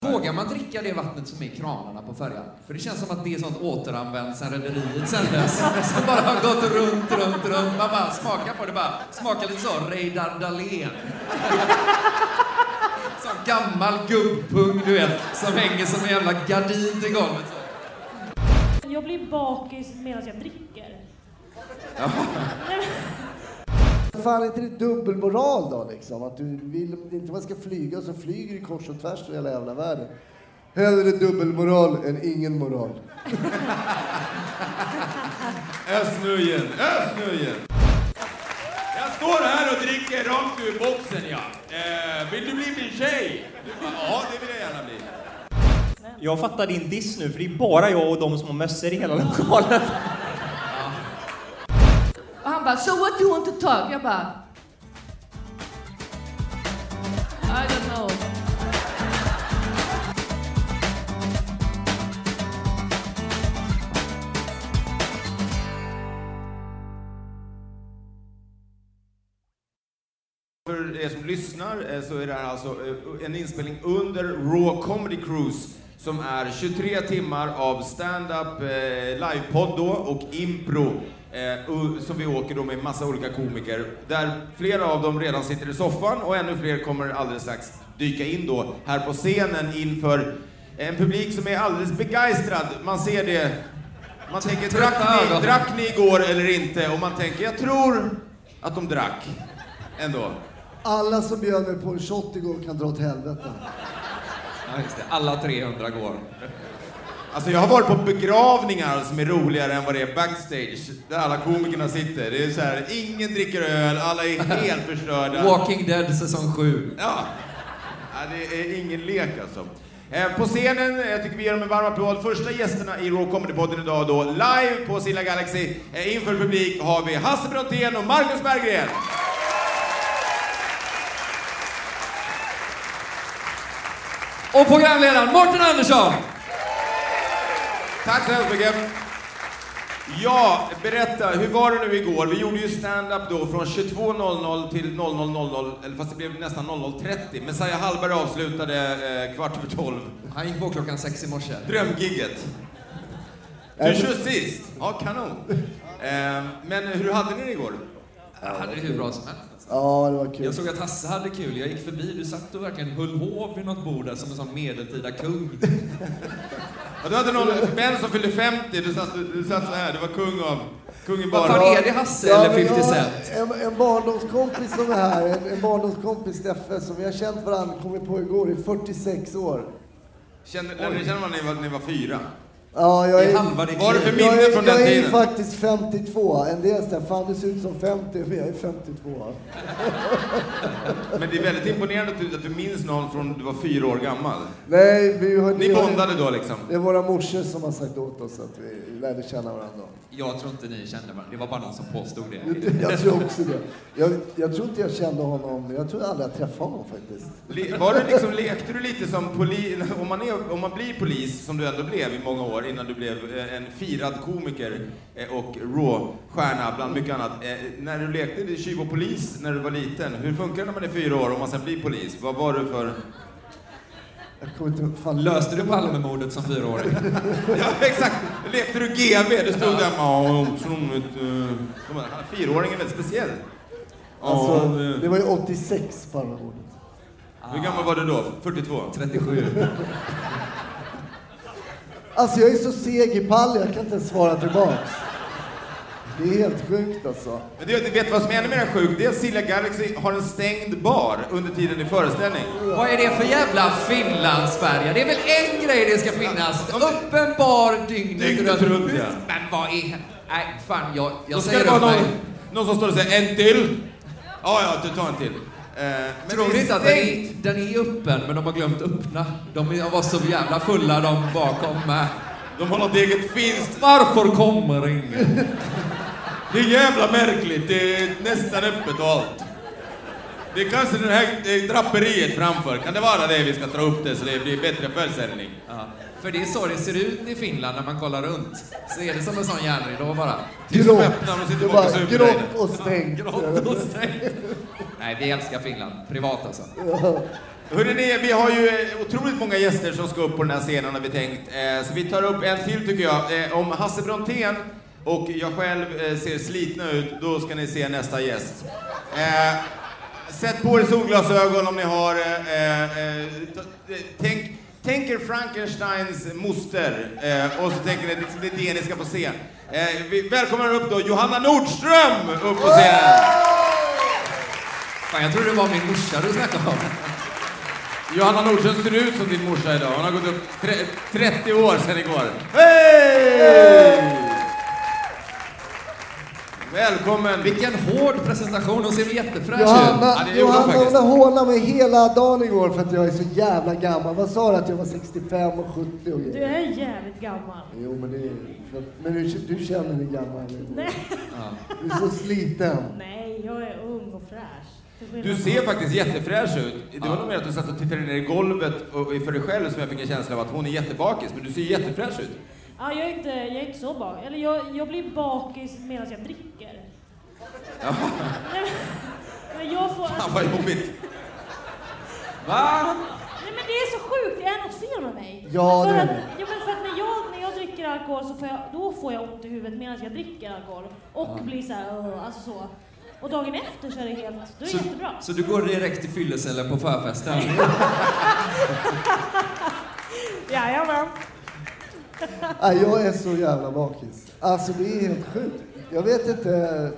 Vågar man dricka det vattnet som är i kranarna på färjan? För det känns som att det är sånt återanvänt sen rederiet sen dess. Som bara har gått runt, runt, runt. Man bara smakar på det bara. Smakar lite så, Reidar Dahlén. Som gammal gubbpung, du vet. Som hänger som en jävla gardin till golvet. Jag blir bakis medan jag dricker. Fan, är inte det dubbelmoral då liksom? Att du vill inte man ska flyga så flyger du kors och tvärs i hela jävla världen. Hellre dubbelmoral än ingen moral. Ös nu igen, ös nu igen. Jag står här och dricker rakt ur boxen ja. Eh, vill du bli min tjej? Du bara, ja, det vill jag gärna bli. Jag fattar din diss nu, för det är bara jag och de som har mössor i hela lokalen. Bara, so what do you want to talk? Jag bara, I don't know. För er som lyssnar eh, så är det här alltså eh, en inspelning under Raw Comedy Cruise som är 23 timmar av stand-up, eh, livepodd då och impro eh, som vi åker då med massa olika komiker där flera av dem redan sitter i soffan och ännu fler kommer alldeles strax dyka in då här på scenen inför en publik som är alldeles begeistrad. Man ser det. Man tänker, drack ni, drack ni igår eller inte? Och man tänker, jag tror att de drack ändå. Alla som bjöd mig på en shot igår kan dra åt helvete. Ja, just det. Alla 300 går. Alltså jag har varit på begravningar som är roligare än vad det är backstage, där alla komikerna sitter. Det är så här, ingen dricker öl, alla är helt förstörda. Walking Dead säsong 7. Ja. ja det är ingen lek alltså. Eh, På scenen, jag tycker vi ger dem en varm applåd. Första gästerna i Raw Comedy-podden idag då, live på Silla Galaxy. Eh, Inför publik har vi Hasse Brontén och Marcus Berggren. Och programledaren Mårten Andersson! Tack så hemskt mycket. Ja, berätta, hur var det nu igår? Vi gjorde ju stand-up då från 22.00 till 00.00, eller fast det blev nästan 00.30. Messiah Hallberg avslutade eh, kvart över 12. Han gick på klockan sex i morse. Drömgigget. Du kör sist? Ja, kanon. Eh, men hur hade ni det igår? Jag hade det hur bra som helst. Ja, det var kul. Jag såg att Hasse hade kul. Jag gick förbi. Du satt och verkligen höll hov vid något bord där som en sån medeltida kung. Ja, du hade någon vän som fyllde 50, du satt, du satt så här, du var kung av... Kungen bara... Vad fan är det Hasse eller 50 men jag- Cent? En, en barndomskompis som är här, en, en barndomskompis Steffe, som vi har känt varandra, kom vi på igår, i 46 år. Kände, lärde ni känna varandra när ni var, ni var fyra? Ja, jag Det är är, Vad har du för liv. jag är, från jag den är tiden? faktiskt 52. En del säger fan du ser ut som 50, men jag är 52. Men det är väldigt imponerande att du, att du minns någon från du var fyra år gammal. Nej, vi har... Ni bondade då liksom? Det är våra morsor som har sagt åt oss att vi lärde känna varandra. Jag tror inte ni kände varandra. Det var bara någon som påstod det. Jag tror också det. Jag, jag tror inte jag kände honom, jag tror aldrig jag träffade honom faktiskt. Le- Var du liksom, lekte du lite som polis, om man, är, om man blir polis, som du ändå blev i många år innan du blev eh, en firad komiker eh, och Raw-stjärna bland mycket annat. Eh, När du lekte i tjuv och polis när du var liten, hur funkar det när man är fyra år och man sen blir polis? Vad var du för... Jag kommer inte... Fan, Löste du Palmemordet som fyraåring? Ja, exakt. Lekte du GB? Det stod där. De här- Fyraåringen är väldigt speciell. Alltså, det- det var ju 86 Palmemordet. Hur gammal var du då? 42? 37. Alltså jag är så seg i pall, jag kan inte ens svara tillbaks. Det är helt sjukt alltså. Men du vet- vet du vad som är ännu mer sjukt? Det är att Silja Galaxy har en stängd bar under tiden i föreställning. Vad är det för jävla Finlandsfärja? Det är väl en grej det ska finnas? Öppen bar dygnet Dygnet runt, ja. Men vad är... Nej, fan jag, jag Då ska säger det vara upp någon, mig. någon som står och säger en till. Ja, ja, du tar en till. Eh, men Tror är inte att den är, den är öppen, men de har glömt öppna? De är- var så jävla fulla de bakom med. De har något eget finskt. Varför kommer ingen? Det är jävla märkligt. Det är nästan öppet och allt. Det är kanske det här draperiet framför. Kan det vara det vi ska dra upp det så det blir bättre försäljning? Ja, för det är så det ser ut i Finland när man kollar runt. Så är det som en sån järnridå bara. Grått. de sitter Det bara grått och stängt. Grått och stängt. Nej, vi älskar Finland. Privat alltså. Hörrni, vi har ju eh, otroligt många gäster som ska upp på den här scenen har vi tänkt. Eh, Så vi tar upp en till tycker jag. Eh, Om Hasse Brontén och jag själv ser slitna ut, då ska ni se nästa gäst. Sätt på er solglasögon om ni har... Tänk, tänk er Frankensteins moster eh, och så tänker ni att det är det ni ska få se. Eh, vi välkomnar upp då Johanna Nordström upp på scenen. Fan, jag trodde det var min morsa du snackade om. Johanna Nordström ser ut som din morsa idag. Hon har gått upp tre- 30 år sedan igår. Hej! Välkommen! Vilken hård presentation. Hon ser jättefräsch ut. Johanna, Ja, gjorde hon Johanna hon har hånat mig hela dagen igår för att jag är så jävla gammal. Vad sa du att jag var 65 och 70 och Du grejer? är jävligt gammal. Jo men det är för, Men du, du känner dig gammal. Nej. Du är så sliten. Nej, jag är ung och fräsch. Du ser faktiskt jättefräsch ut. Det var nog mer att du satt och tittade ner i golvet och för dig själv som jag fick en känsla av att hon är jättebakis, men du ser jättefräsch ut. Ja, jag är inte, jag är inte så bakis. Eller jag, jag blir bakis medan jag dricker. Ja. Nej, men, men jag får... Fan vad jobbigt. Va? Nej men det är så sjukt, det är något fel med mig. Ja, för det är att, det. Ja men för att när jag, när jag dricker alkohol så får jag, då får jag ont i huvudet medan jag dricker alkohol. Och Ja. blir så här, "Åh", alltså så. Och dagen efter så är det helt, då är det Så, jättebra. så du går direkt till fyllecellen på förfesten? Jajamän. Nej, jag är så jävla bakis. Alltså det är helt sjukt. Jag vet inte.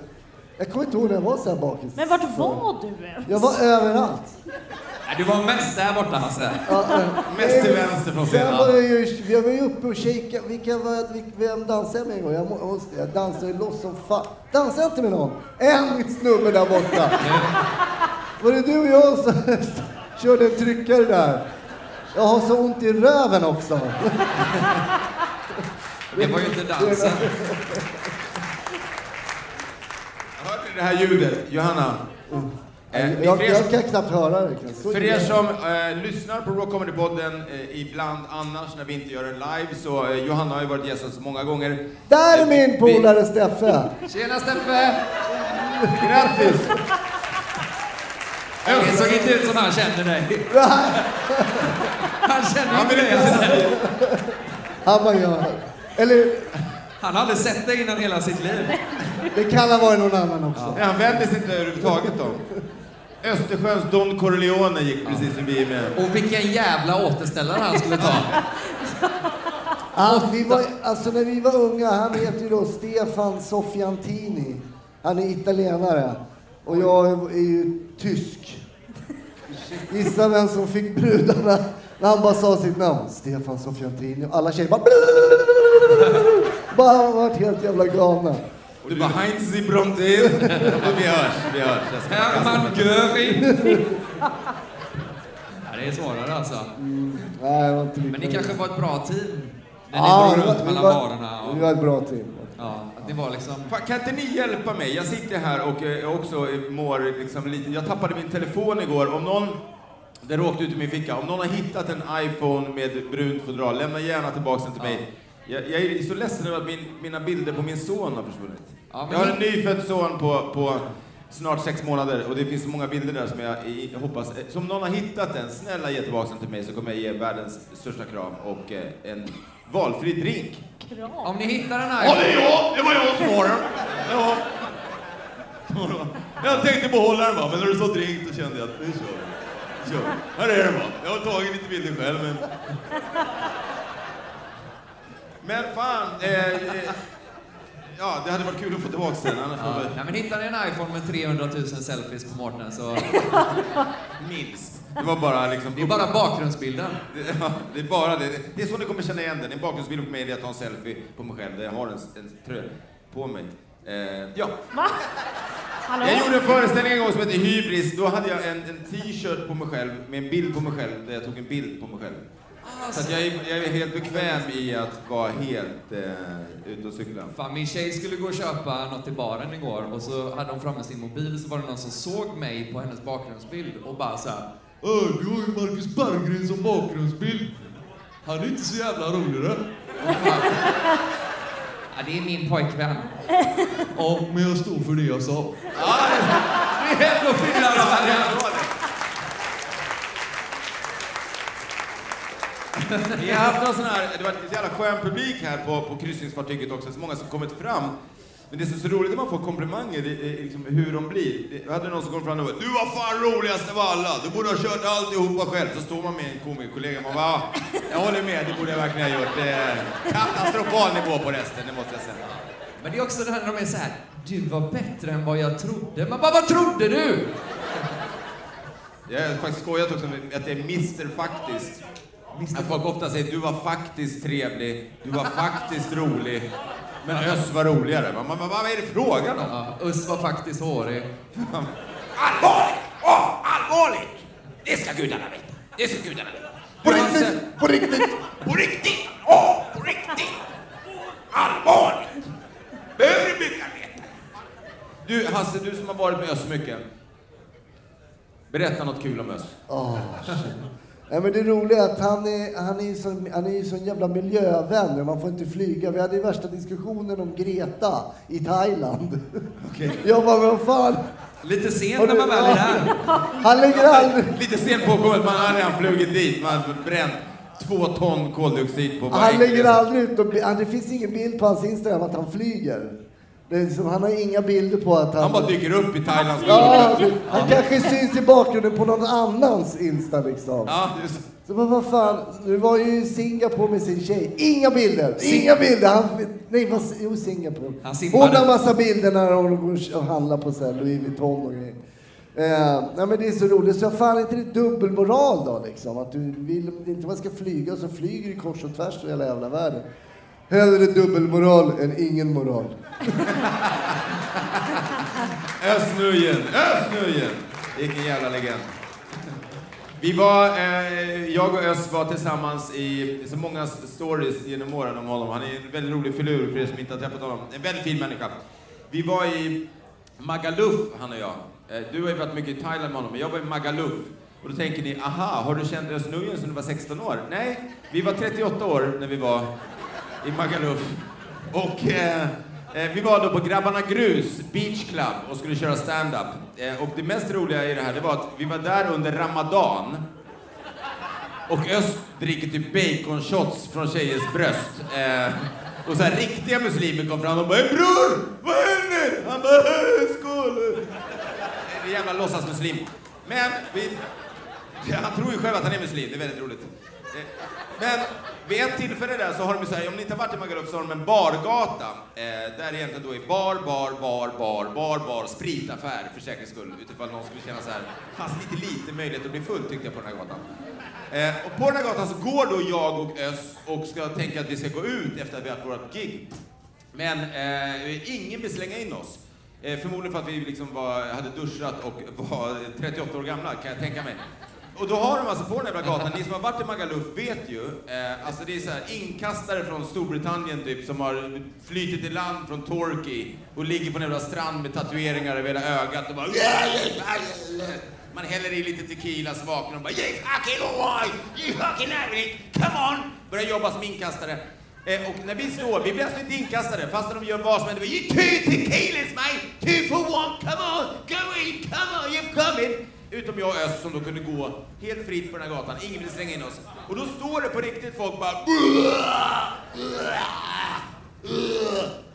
Jag kommer inte ihåg när jag var så här bakis. Men vart var du ens? Jag var överallt. Nej, du var mest där borta Hasse. Ja, äh, Mest till vänster från Sen scenen. var jag ju, vi var ju uppe och shakea. Vilka var, vilka, vem dansade jag med en gång? Jag, må- måste- jag dansade loss som fan. Dansade jag inte med någon? En snubbe där borta. Var det du och jag som körde en tryckare där? Jag har så ont i röven också. Det var ju inte dansen. Hörde ni det här ljudet? Johanna? Eh, ni- Jag, för er jag kan knappt höra det. Så För er som eh, lyssnar på Rock Comedy-podden eh, ibland annars när vi inte gör den live så eh, Johanna har ju varit gäst oss många gånger. Där är Eh, min vi- polare Steffe. Tjena Steffe! Grattis! Det såg inte ut som han känner dig. Han känner Han inte dig. säga Han bara gör. Eller Han har aldrig sett dig innan hela sitt liv. det kan ha varit någon annan också. Nej, han vände sig inte överhuvudtaget då. Östersjöns Don Corleone gick precis förbi med... Och vilken jävla återställare han skulle ta. Han, vi var, alltså när vi var unga, han heter ju då Stefan Sofiantini. Han är italienare. Och jag är ju tysk. Gissa vem som fick brudarna när han bara sa sitt namn. Stefan Sofiantini. Och alla tjejer bara... Bara varit helt jävla galna. Du bara Heinz i Brontén. vi hörs, vi hörs. Jag ska bara kasta Herman mig. Göring. Ja, det är svårare alltså. Nej, det var inte Men ni kanske var ett bra team? När Ja, ni drog runt var- vi mellan var- barerna. Och, Vi var ett bra team. ja, ni var liksom... Fan, Kan inte ni hjälpa mig? Jag sitter här och eh, också mår liksom lite... Jag tappade min telefon igår. Om någon... Den råkade ut i min ficka. Om någon har hittat en iPhone med brunt fodral, lämna gärna tillbaka den till mig. Jag, jag är så ledsen över att min, mina bilder på min son har försvunnit. Ja, men jag har en nyfödd son på, på snart sex månader och det finns så många bilder där som jag i- hoppas, eh, som någon har hittat den, snälla ge tillbaka den till mig så kommer jag ge världens största kram och eh, en valfri drink. Om ni hittar den Ja, här... det är jag! Det var jag som var den! Ja. Jag tänkte behålla den va, men när du sa drink då kände jag att nu kör vi. Kör. Här är den va. Jag har tagit lite bilder själv men... Men fan, eh, eh, ja det hade varit kul att få tillbaka den. Annars Ja. vi... Nej, men hittar ni en iPhone med 300 000 selfies på Mårten så... Minst. Det var bara liksom... Det är bara bakgrundsbilden. Det, ja, det är bara det. Det är så ni kommer känna igen den. En bakgrundsbild på mig är att jag tar en selfie på mig själv där jag har en, en tröja på mig. Eh, ja. Va? Hallå? Jag gjorde en föreställning en gång som hette Hybris. Då hade jag en, en t-shirt på mig själv med en bild på mig själv där jag tog en bild på mig själv. Så att jag, är, jag är helt bekväm i att vara helt eh, ute och cykla. Fan, min tjej skulle gå och köpa något i baren igår och så hade hon framme sin mobil så var det någon som såg mig på hennes bakgrundsbild och bara så här. Öh, du har ju Marcus Berggren som bakgrundsbild. Han är inte så jävla rolig det. Ja, det är min pojkvän. Ja, men jag står för det jag sa. Ja, det är ändå Finlandsvariant. Vi har haft någon sån här, det var en jävla skön publik här på, på kryssningsfartyget också, så många som kommit fram. Men det som är så roligt när man får komplimanger, det är liksom hur de blir. Det- hade någon som kom fram och bara, du var fan roligast av alla, du borde ha kört alltihopa själv. Så står man med en komikerkollega och man bara, "Ja, jag håller med, det borde jag verkligen ha gjort. Det är katastrofal nivå på resten, det måste jag säga. Men det är också det här när de är så här. Du var bättre än vad jag trodde. Man bara, vad trodde du? Jag har faktiskt skojat också att det är Mr Faktiskt. Att folk ofta säger du var faktiskt trevlig, du var faktiskt rolig. Men Öss var roligare. Man, man, man, vad är det frågan om? Ja, var faktiskt hårig. Allvarligt! Åh, allvarligt! Det ska gudarna veta. Det ska gudarna veta. På riktigt! På riktigt! På riktigt! Åh, på riktigt! Allvarligt! Behöver du byggarbetare? Du, Hasse, du som har varit med Öss mycket. Berätta något kul om Öss. Åh, shit. Nej, men det roliga är att han är, han är ju sån, han är ju sån jävla miljövän. Man får inte flyga. Vi hade ju värsta diskussionen om Greta i Thailand. Jag bara, men vad fan. Lite sent när man väl är där. Han lägger aldrig... Lite sent påkommet, man har redan flugit dit. Man har bränt två ton koldioxid på Han lägger aldrig ut. Det finns ingen bild på hans Instagram att han flyger. Det är som, han har inga bilder på att han... Han bara dyker upp i Thailands Ja, han kanske syns i bakgrunden på någon annans Insta liksom. Ja, just. Så vad fan, nu var ju i Singapore med sin tjej. Inga bilder! Inga bilder! Han, nej, vad, jo Singapore. Han simmade. Hon har massa bilder när hon går och handlar på så här Louis Vuitton och grejer. Eh, nej men det är så roligt, så fan inte det dubbelmoral då liksom? Att du vill inte man ska flyga så flyger du kors och tvärs i hela jävla världen. Hellre dubbelmoral än ingen moral. Ös nu igen, ös nu igen. Vilken jävla legend. Vi var, eh, jag och Ös var tillsammans i så många stories genom åren om honom. Han är en väldigt rolig filur för er som inte har träffat honom. En väldigt fin människa. Vi var i Magaluf, han och jag. Eh, du har ju varit mycket i Thailand med honom, men jag var i Magaluf. Och då tänker ni, aha, har du känt Özz Nujen sedan du var 16 år? Nej, vi var 38 år när vi var i Magaluf. Och eh, eh, vi var då på Grabbarna Grus Beach Club och skulle köra stand-up. Eh, och det mest roliga i det här, det var att vi var där under Ramadan. Och Öst dricker typ baconshots från tjejers bröst. Eh, och så här riktiga muslimer kom fram och bara bror, vad händer? Han bara "Hey, skål! En jävla låtsasmuslim. Men vi... Han tror ju själv att han är muslim, det är väldigt roligt. Eh, Men vid ett tillfälle där så har de så här, om ni inte har varit i Magaluf så har de en bargata. Eh, där egentligen då är bar, bar, bar, bar, bar, bar, spritaffär för säkerhets skull. Utifall någon skulle känna så här, fanns lite lite möjlighet att bli full tyckte jag på den här gatan. Eh, och på den här gatan så går då jag och Ös och ska tänka att vi ska gå ut efter att vi har haft vårt gig. Men eh, ingen vill slänga in oss. Eh, förmodligen för att vi liksom var, hade duschat och var 38 år gamla, kan jag tänka mig. Och då har de alltså på den här jävla gatan, ni som har varit i Magaluf vet ju, eh, alltså det är så här inkastare från Storbritannien typ som har flytit i land från Torquay och ligger på en jävla strand med tatueringar över hela ögat och bara Man häller i lite tequila så vaknar de bara "You fucking why? You fucking have it! Come on!” Börjar jobba som inkastare. Eh, och när vi står, vi blir alltså inte inkastade fast de gör vad som helst. You Two tequilas mate! Two for one! Come on! Go in! Come on! You've come in! Utom jag och Öst som då kunde gå helt fritt på den här gatan. Ingen ville slänga in oss. Och då står det på riktigt folk bara...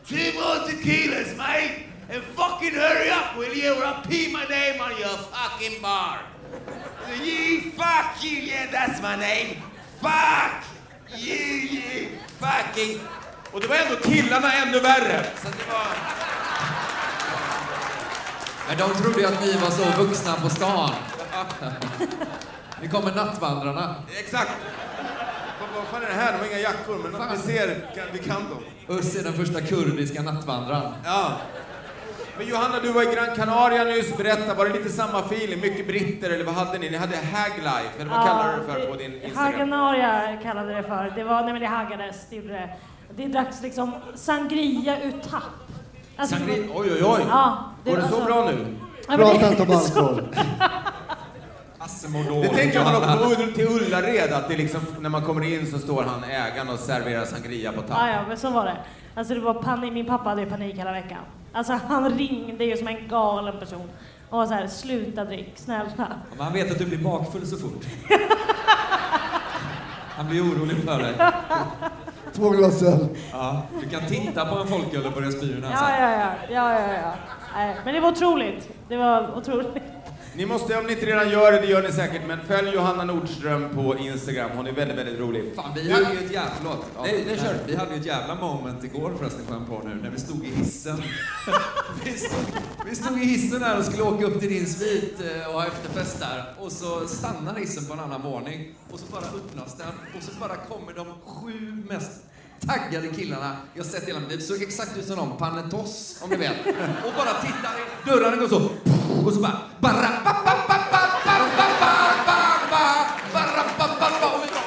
Two more tequilas mate! And fucking hurry up will you or I'll pee my name on your fucking bar! So you fuck you, yeah that's my name! Fuck! You, you fucking... Och då var ändå killarna ännu värre. Så det var... Men de trodde ju att ni var så vuxna på stan. Nu kommer nattvandrarna. Exakt. Vad, fan är det här? De har inga jackor, men Fan. vi ser, kan, vi kan dem. Uss är den första kurdiska nattvandraren. Ja. Men Johanna, du var i Gran Canaria nyss. Berätta, var det lite samma feeling? Mycket britter, eller vad hade ni? Ni hade haglife, eller vad kallar du det för på din Instagram? Haganaria kallade det för. Det var, nej men det haggades, det gjorde det. Det dracks liksom sangria ur tapp. Alltså, Sangria? det var- Oj, oj, oj. Ja, Går det så alltså- bra nu? Ja, men Prata det- inte om alkohol. Det tänker man också på till Ullared, att det liksom, när man kommer in så står han ägaren och serverar sangria på Ja, tapp. ja, men så var det. Alltså det var panik, min pappa hade ju panik hela veckan. Alltså han ringde ju som en galen person. Och var så här, sluta drick, snälla. Man vet att du blir bakfull så fort. Han blir orolig för dig. Två glas öl. Ja, du kan titta på en folköl och börja spy ur. Ja, ja, ja, ja, ja, ja. Nej, men det var otroligt. Det var otroligt. Ni måste, om ni inte redan gör det, det gör ni säkert, men följ Johanna Nordström på Instagram. Hon är väldigt, väldigt rolig. Fan, vi hade ju ett jävla... Förlåt. Nej, nej, kör. Vi hade ju ett jävla moment igår förresten, kom på nu, när vi stod i hissen. vi, stod, vi stod i hissen här och skulle åka upp till din svit eh, och ha efterfest där. Och så stannar hissen på en annan våning. Och så bara öppnas den och så bara kommer de sju mest taggade killarna jag sett hela mitt liv. Såg exakt ut som dem, Panetoz, om ni vet. Och bara tittar in, dörrarna går så. Och så bara... bara ba, ba, ba, ba, ba, ba, ba, ba, bara, ba, ba, ba. Och vi bara...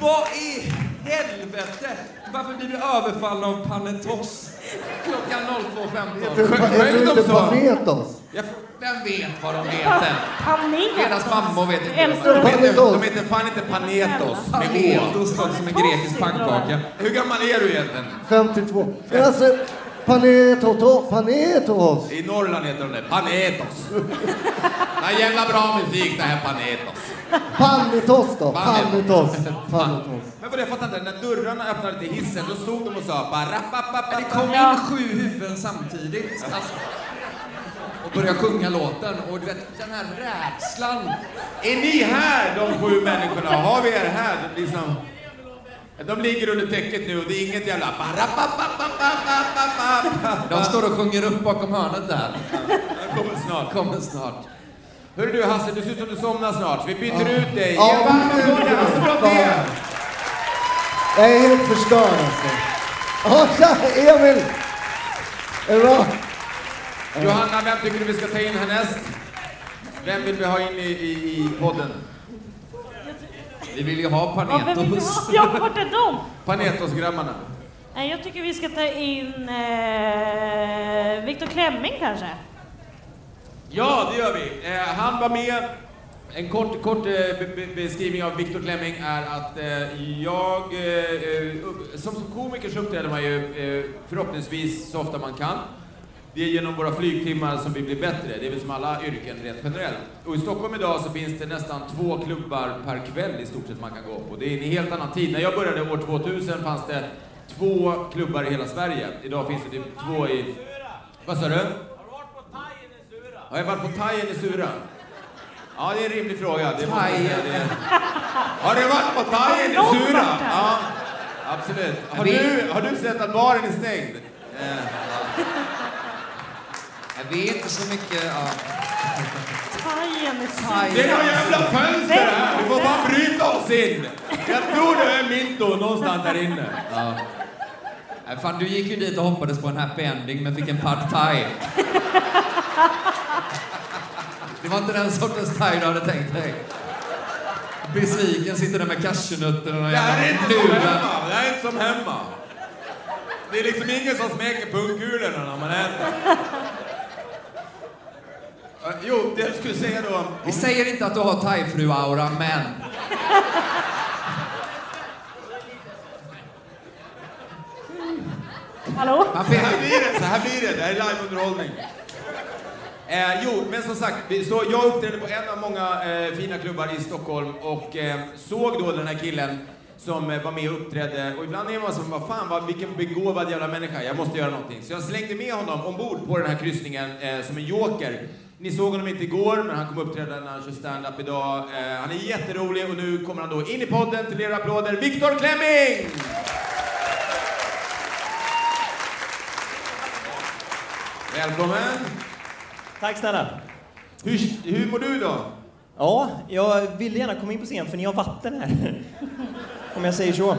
Vad i helvete? Varför blir vi överfallna av Panetoz? Klockan 02.15? Är du inte Panetos? Vem vet vad de heter? Panetos. Deras mammor vet inte. Älskar De heter, Panetos. de heter fan inte Panetos med låter som en grekisk pannkaka. Hur gammal är du egentligen? 52. Men alltså, Panetos, Panetos. I Norrland heter de det. Panetos. Det är jävla bra musik det här Panetos. Panetos då? Panetos. Panetos. Men vad jag fattar inte, när dörrarna öppnade till hissen, då stod de och sa bara Det kom in sju huvuden samtidigt. Alltså, och började sjunga låten. Och du vet, den här rädslan. Är ni här, de sju människorna? Har vi er här? De, liksom, de ligger under täcket nu och det är inget jävla... De står och sjunger upp bakom hörnet där. De kommer snart. Kommer snart. Hörru du Hasse, du ser ut som du somnar snart. Vi byter ut dig. Ja, Ge varma men- applåder, Hasse Brontén! Jag är helt förstörd alltså. Ja, tja, Emil! Är det bra? Johanna, vem tycker du vi ska ta in härnäst? Vem vill vi ha in i, i, i podden? Vi vill ju ha Ja, vem vill vi Panetos. ha? Ja, vart är de? Panetos-grabbarna. Nej, Jag tycker vi ska ta in eh, Viktor Klemming kanske. Ja, det gör vi. Eh, han var med. En kort, kort eh, beskrivning av Viktor Klemming är att eh, jag... Eh, eh som, som komiker så uppträder man ju eh, förhoppningsvis så ofta man kan. Det är genom våra flygtimmar som vi blir bättre. Det är väl som alla yrken rent generellt. Och i Stockholm idag så finns det nästan två klubbar per kväll i stort sett man kan gå på. Det är en helt annan tid. När jag började år 2000 fanns det två klubbar i hela Sverige. Idag finns det typ två i... Vad sa du? Har jag varit på Thaien i Sura? Ja, det är en rimlig fråga. Det måste jag säga. Det är... Har du varit på Thaien i Sura? Ja, absolut. Har du, har du sett att baren är stängd? Eh, Jag vet inte så mycket. Ja. Thaien är Det är några jävla fönster här! Vi får fan bryta oss in! Jag tror det är Minto någonstans där inne. Ja. Fan, du gick ju dit och hoppades på en happy ending men fick en pad thai. Det var inte den sortens thai du hade tänkt dig. Besviken sitter där med cashewnötter och Det här är inte som hemma. Det här är inte som hemma. Det är liksom ingen som smeker pungkulorna när man äter. Jo, det jag skulle säga då... Om... Vi säger inte att du har thaifru-aura, men... Hallå? Här blir det, så här blir det. Det här är liveunderhållning. Eh, jo, men som sagt, så jag uppträdde på en av många eh, fina klubbar i Stockholm och eh, såg då den här killen som eh, var med och uppträdde. Och ibland är man som, vad fan, vad, vilken begåvad jävla människa, jag måste göra någonting. Så jag slängde med honom ombord på den här kryssningen eh, som en joker. Ni såg honom inte igår, men han kommer uppträda när han kör stand-up idag. Eh, han är jätterolig och nu kommer han då in i podden till era applåder. Viktor Klemming! Välkommen! Tack snälla. Hur, hur mår du då? Ja, jag ville gärna komma in på scen för ni har vatten här. Om jag säger så.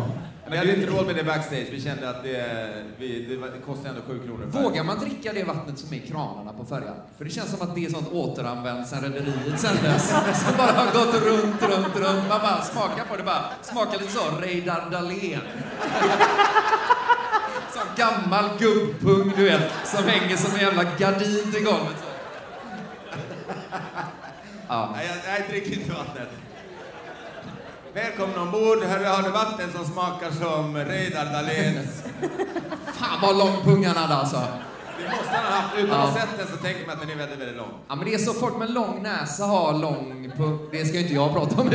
Vi hade inte råd med det backstage. Vi kände att det, vi, det, kostar ändå sju kronor. Vågar man dricka det vattnet som är i kranarna på färjan? För det känns som att det är sånt återanvänt sen rederiet sändes. Som bara har gått runt, runt, runt. Man bara smakar på det bara. Smakar lite så, Reidar Dahlén. Sån gammal gubbpung, du vet, som hänger som en jävla gardin till golvet. Ja. Nej, jag, jag dricker inte vattnet. Välkommen ombord. Här har du vatten som smakar som Reidar Dahléns. Fan vad lång pung han hade alltså. Det måste han ha haft. Utan Ja. att ha sett den så tänker man att den är väldigt, väldigt lång. Ja, men det är så folk med lång näsa har lång pung. Det ska ju inte jag prata om.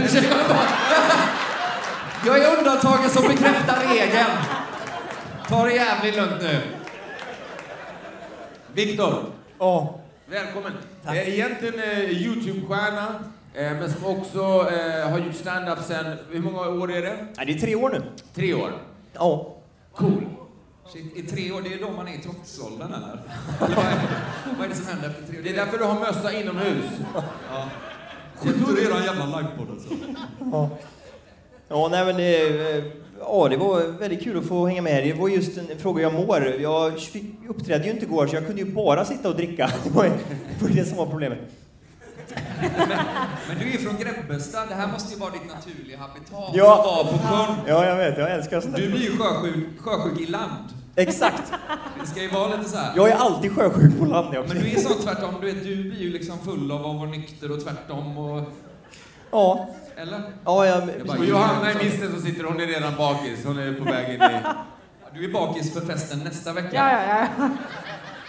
Jag är undantagen som bekräftar regeln. Ta det jävligt lugnt nu. Viktor, Ja. Välkommen. Eh, Egentligen eh, Youtube-stjärna, eh, men som också eh, har gjort stand-up sen, hur många år är det? Nej, det är tre år nu. Tre år. Ja. Cool. Shit, I tre år, det är då man är i trotsåldern eller? Vad, är, vad är det som händer efter tre år? Det är därför du har mössa inomhus. Skit ur eran jävla livepodd alltså. Ja. Ja, nej men det, eh, ja, det var väldigt kul att få hänga med. Det var just en fråga jag mår. Jag uppträdde ju inte igår, så jag kunde ju bara sitta och dricka. Det var ju det, ju som var problemet. Men du är från Grebbestad, det här måste ju vara ditt naturliga habitat. Ja. Att vara på sjön. Ja, jag vet. Jag älskar sånt Du blir ju sjösjuk, sjösjuk i land. Exakt. Det ska ju vara lite så här. Jag är alltid sjösjuk på land. Jag. Men du är så tvärtom, du, vet, du blir ju liksom full av att vara nykter och tvärtom och... Ja. Eller? Ja, jag, Jag bara Och Johanna i misten så sitter hon är redan bakis. Hon är på väg in i... Du är bakis för festen nästa vecka. Ja, ja, ja.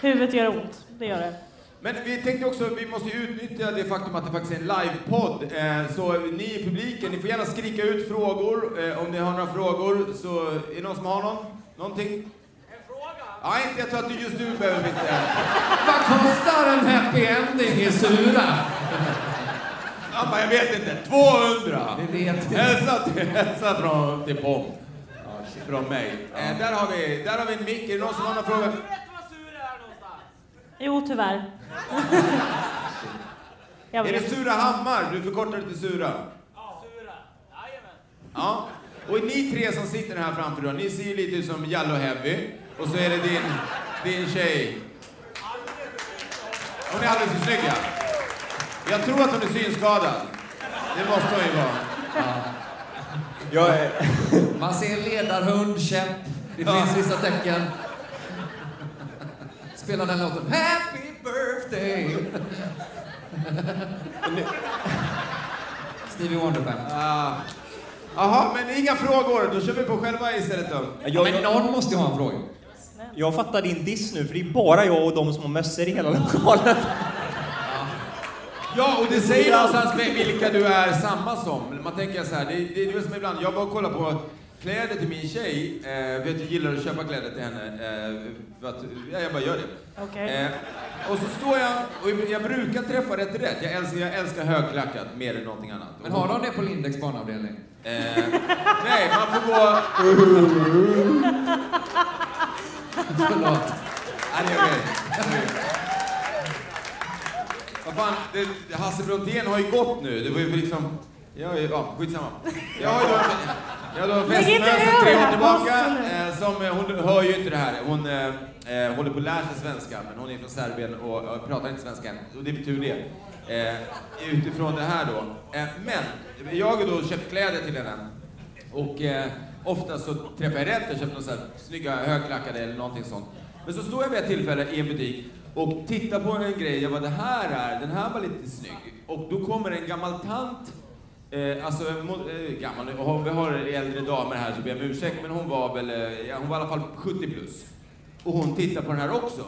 Huvudet gör ont. Det gör det. Men vi tänkte också, vi måste utnyttja det faktum att det faktiskt är en livepodd. Eh, så ni i publiken, ni får gärna skrika ut frågor. Eh, om ni har några frågor så är det någon som har någon? Någonting? En fråga? Ja, inte jag tror att du just nu behöver inte. Vad kostar en happy ending i Sura? Han bara, jag vet inte. 200! Det vet inte. Hälsa, till, hälsa från, till Pom. Från mig. Eh, där, har vi, där har vi en mick. Är det någon som har någon fråga? Jo, tyvärr. Jag Är det vet. Surahammar? Du förkortar det till Sura? Ja, Sura. Ja. Och ni tre som sitter här framför då, ni ser ju lite ut som Jallo Heavy. Och så är det din, din tjej. Hon är alldeles för snygg, ja. Jag tror att hon är synskadad. Det måste hon ju vara. jag är, Man ser ledarhund, käpp. Det Ja. finns vissa tecken. Spela den låten. Happy birthday! Stevie Wonder Band. Ah. Jaha, men inga frågor. Då kör vi på själva istället då. Ja, men någon måste ju ha en fråga. jag fattar din diss nu, för det är bara jag och de som har mössor i hela lokalen. Ja, och det säger någonstans med vilka du är samma som. Man tänker så här, det, det är det som ibland, jag bara kollar på kläder till min tjej, eh, att jag gillar att köpa kläder till henne. Eh, för att, ja, jag bara gör det. Okej. Eh, och så står jag, och jag brukar träffa rätt rätt. Jag älskar, jag älskar högklackat mer än någonting annat. Men har de det på Lindex barnavdelning? Eh, nej, man får gå... Förlåt. Nej, det är okej. Vad fan, det, Hasse Brontén har ju gått nu. Det var ju liksom... Är, ja, skitsamma. Jag har ju jag har fästmö sedan tre år tillbaka. Eh, som, eh, hon hör ju inte det här. Hon eh, eh, håller på att lära sig svenska, men hon är från Serbien och, och pratar inte svenska än. Och det är tur det. Eh, utifrån det här då. Men, jag har då köpt kläder till henne. Och ofta så träffar jag rätt. Jag köper några snygga högklackade eller någonting sånt. Men så står jag vid ett tillfälle i en butik och tittar på en grej. Jag bara, det här är, den här var lite snygg. Och då kommer en gammal tant Eh, alltså, eh, gammal, och vi har äldre damer här så ber jag om ursäkt, men hon var väl, eh, ja, hon var i alla fall 70 plus. och hon tittar på den här också.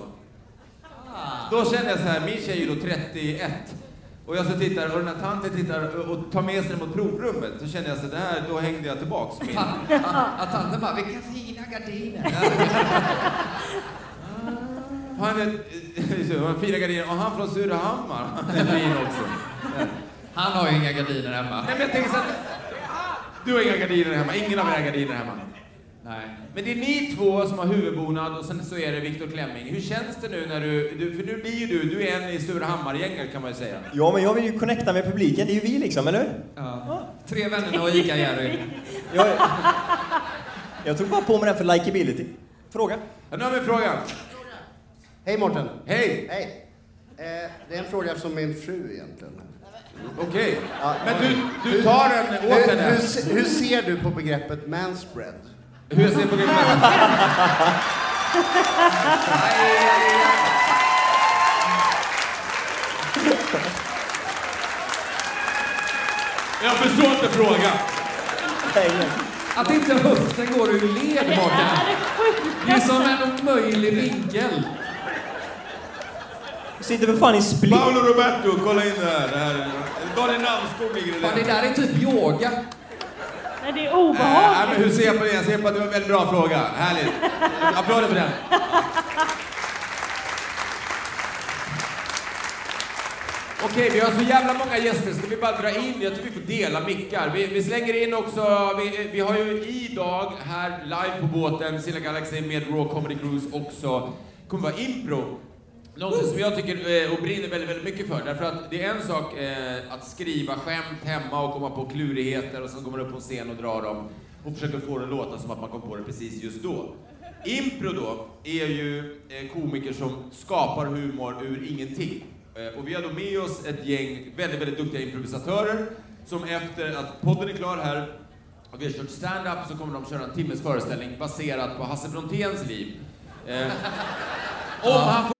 Då kände jag så här, min tjej är då 31. Och jag så tittar och den här tanten tittar och tar med sig den mot provrummet. Så kände jag så där, då hängde jag tillbaks min. Att tanten bara, vilka fina gardiner. Han så, han har fina gardiner och han från Surahammar, han är fin också. Han har ju inga gardiner hemma. Nej men jag tänker så att, du har inga gardiner hemma, ingen av er har gardiner hemma. Nej. Men det är ni två som har huvudbonad och sen så är det Viktor Klemming. Hur känns det nu när du, du för nu blir ju du, du är en i Surahammar-gänget kan man ju säga. Ja, men jag vill ju connecta med publiken. Det är ju vi liksom, eller hur? Ja. Tre vännerna och ICA-Jerry. Jag, jag tog bara på mig den för likability. Fråga. Ja, nu har vi en fråga. Hej Mårten. Hej. Hej. Eh, det är en fråga från min fru egentligen. Okej. Ja, Men du, du tar den åt hur, henne. hur, hur ser du på begreppet manspread? Hur jag ser på grejen. Jag förstår inte frågan. Att inte höften går ur led, Mårten. Det är som en omöjlig vinkel. Sitter för fan i split. Paolo Roberto, kolla in det här. Det här Daniel Namskog ligger i Fan, det där är typ yoga. Nej, det är Äh, obehagligt. men hur ser jag på det? Jag ser på att det var en väldigt bra fråga. Härligt. Applåder för den. Okej, vi har så jävla många gäster. Ska vi bara dra in? Jag tror vi får dela mickar. Vi, vi slänger in också, vi, vi har ju idag här live på båten, Silla Galaxy med Raw Comedy Cruise också, kommer vara impro. Någonting som jag tycker eh, och brinner väldigt, väldigt mycket för. Därför att det är en sak eh, att skriva skämt hemma och komma på klurigheter och sen går man upp på en scen och drar dem och försöker få det att låta som att man kom på det precis just då. Impro då är ju eh, komiker som skapar humor ur ingenting. Eh, och vi har då med oss ett gäng väldigt, väldigt duktiga improvisatörer som efter att podden är klar här och vi har kört stand-up så kommer de köra en timmes föreställning baserat på Hasse Bronténs liv. Eh, om han får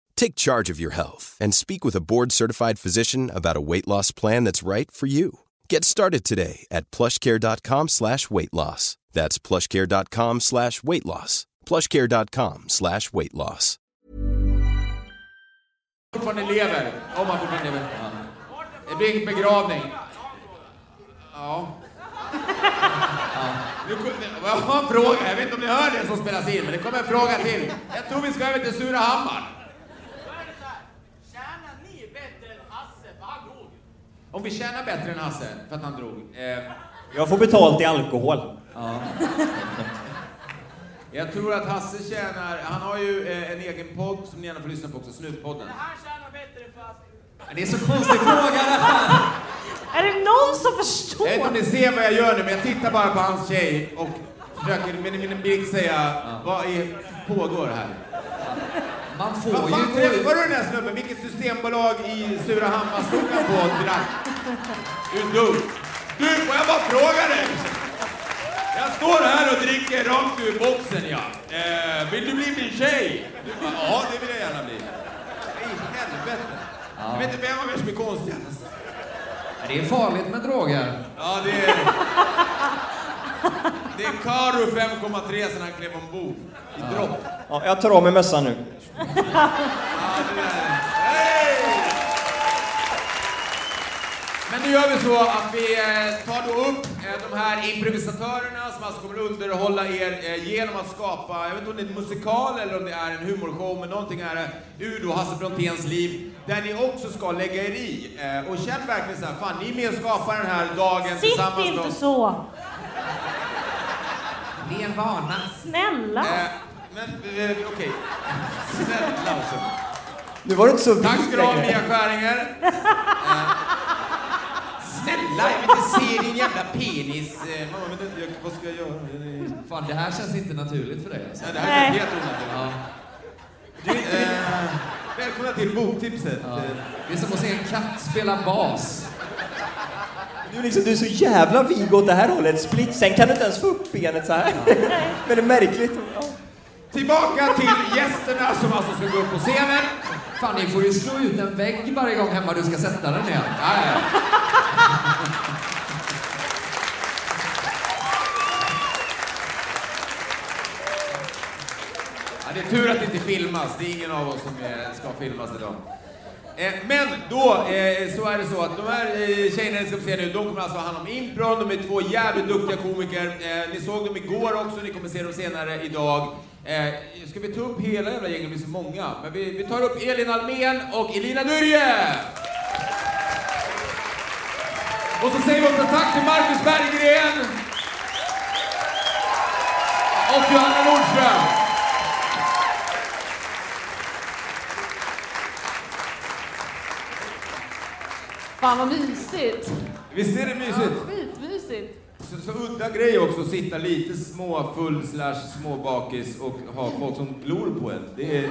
Take charge of your health and speak with a board-certified physician about a weight loss plan that's right for you. Get started today at plushcare.com slash weight loss. That's plushcare.com slash weight loss. plushcare.com slash weight loss. fortfarande lever. Om han fortfarande lever. Det blir begravning. Ja. Jag har en fråga, jag vet inte om ni hör det som spelas in, men det kommer en fråga till. Jag tror vi ska över till Surahammar. Om vi tjänar bättre än Hasse, för att han drog. Eh, Jag får betalt i alkohol. Ja. Jag tror att Hasse tjänar, han har ju eh, en egen podd som ni gärna får lyssna på också, Snutpodden. Det är så konstig fråga det här. Är det någon som Jag vet förstår? inte om ni ser vad jag gör nu, men jag tittar bara på hans tjej och försöker med min blick säga, vad är, pågår här? Man får Vad fan ju... träffar du den här snubben? Vilket systembolag i Surahammar stod han på och drack? Du är dum. Du, får jag bara fråga dig? Jag står här och dricker rakt ur boxen, ja. Eh, vill du bli min tjej? Du bara, ja, det vill jag gärna bli. I helvete. Jag vet inte vem av er som är konstigast. Det är farligt med droger. Ja, det är... Det är Karo 5,3 sen han klev ombord. I dropp. Ja, jag tar av mig mössan nu. Men nu gör vi så att vi eh, tar då upp eh, de här improvisatörerna som alltså kommer att underhålla er eh, genom att skapa, jag vet inte om det är en musikal eller om det är en humorshow, men någonting är det ur då Hasse Bronténs liv, där ni också ska lägga er i. Och känn verkligen så här, fan ni är med och skapar den här dagen Sitt tillsammans med inte så! Det är en vana. Snälla! Men okej, snälla alltså. Nu var det inte så Tack ska du ha. Mia Skäringer. Snälla, jag vill inte se din jävla penis. Mamma, men det, jag, vad ska jag göra? Fan, det här känns inte naturligt för dig alltså. Nej, det här är helt onaturligt. Du, eh, välkomna till boktipset. Ja. Det är som att se en katt spela bas. Du är, liksom, du är så jävla vig åt det här hållet. Split, sen kan du inte ens få upp benet så här. Men det är märkligt. Ja. Tillbaka till gästerna som alltså ska gå upp på scenen. Fan, ni får ju slå ut en vägg varje gång hemma du ska sätta den igen. Ja, ja. Ja, det är tur att det inte filmas. Det är ingen av oss som eh, ska filmas idag. Eh, men då eh, så är det så att de här tjejerna ni ska få se nu, de kommer alltså ha hand om impron. De är två jävligt duktiga komiker. Ni såg dem igår också, ni kommer se dem senare idag. Eh, Ska vi ta upp hela jävla gänget? Det blir så många. Men vi, vi tar upp Elin Almen och Elina Durje! Och så säger vi också tack till Marcus Berggren! Och Johanna Nordström! Fan vad mysigt. Visst är det mysigt? Så, så udda grej också att sitta lite småfull slash småbakis och ha folk som glor på en. Det är,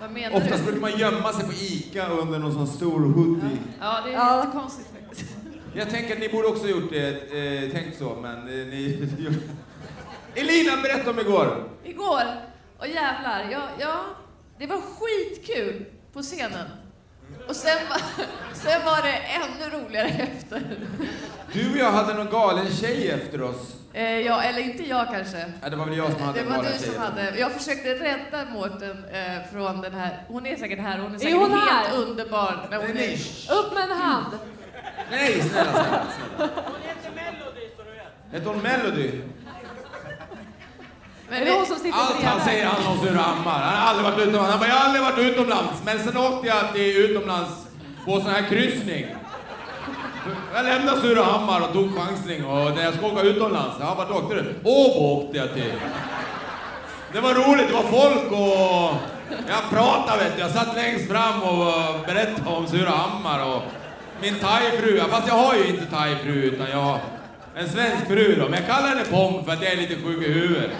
Vad menar oftast du? brukar man gömma sig på ICA under någon sån stor hoodie. Ja, det är Ja. lite konstigt faktiskt. Jag tänker att ni borde också ha gjort det, eh, tänkt så, men eh, ni... Elina, berätta om igår! Igår, och jävlar, ja, ja, det var skitkul på scenen. Och sen, var- sen var det ännu roligare efter. Du och jag hade någon galen tjej efter oss. Eh, ja, eller inte jag kanske. Ja, det var väl jag som hade Det en var galen du tjej. som hade. Jag försökte rädda Mårten eh, från den här. Hon är säkert här. Hon är Är säkert hon helt här? underbar. Men hon Nej, är, Upp med en hand! Nej, snälla, snälla, snälla. Hette hon Melody? Men Är det hon som sitter Allt han säger han om Surahammar. Han har aldrig varit utomlands. Han bara, jag har aldrig varit utomlands. Men sen åkte jag till utomlands på sån här kryssning. Jag lämnade Surahammar och tog chansning och när jag ska åka utomlands, ja vart åkte du? Åbo åkte jag till. Det var roligt, det var folk och jag pratade vet du. Jag satt längst fram och berättade om Surahammar och min thaifru, fast jag har ju inte thaifru utan jag har en svensk fru då, men jag kallar henne Pom för att jag är lite sjuk i huvudet.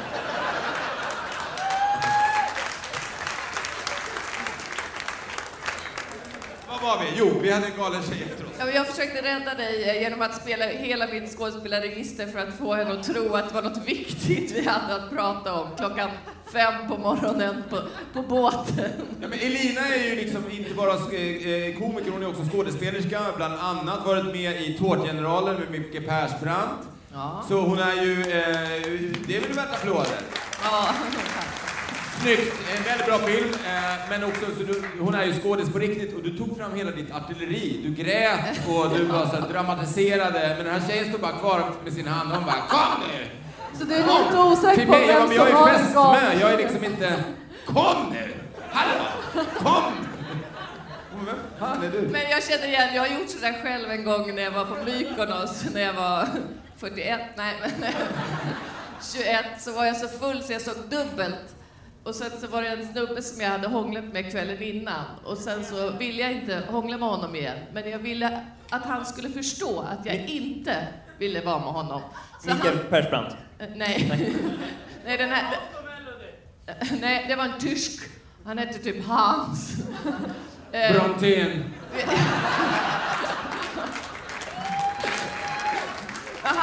Jo, vi hade en galen tjej efter oss. Ja, men jag försökte rädda dig eh, genom att spela hela mitt skådespelarregister för att få henne att tro att det var något viktigt vi hade att prata om klockan fem på morgonen på, på båten. Ja, men Elina är ju liksom inte bara sk- eh, komiker, hon är också skådespelerska. Bland annat varit med i Tårtgeneralen med Micke Persbrandt. Ja. Så hon är ju, eh, det är väl värt applåder. Ja. Snyggt, en väldigt bra film. Eh, men också, så du, hon är ju skådis på riktigt och du tog fram hela ditt artilleri. Du grät och du var så dramatiserade. Men den här tjejen stod bara kvar med sin hand och hon bara Kom nu! Så du är lite osäker Till på mig, jag, vem som jag har är en fäst galen med. Jag är liksom inte... Kom nu! Hallå! Kom! Men Vem fan är du? Men jag känner igen, jag har gjort sådär själv en gång när jag var på Mykonos när jag var 41, nej men 21 så var jag så full så jag såg dubbelt. Och sen så var det en snubbe som jag hade hånglat med kvällen innan och sen så ville jag inte hångla med honom igen. Men jag ville att han skulle förstå att jag inte ville vara med honom. Så Mikael han- Persbrandt. Eh, Nej. Nej, den här... Nej, det var en tysk. Han hette typ Hans. Eh, Brontén.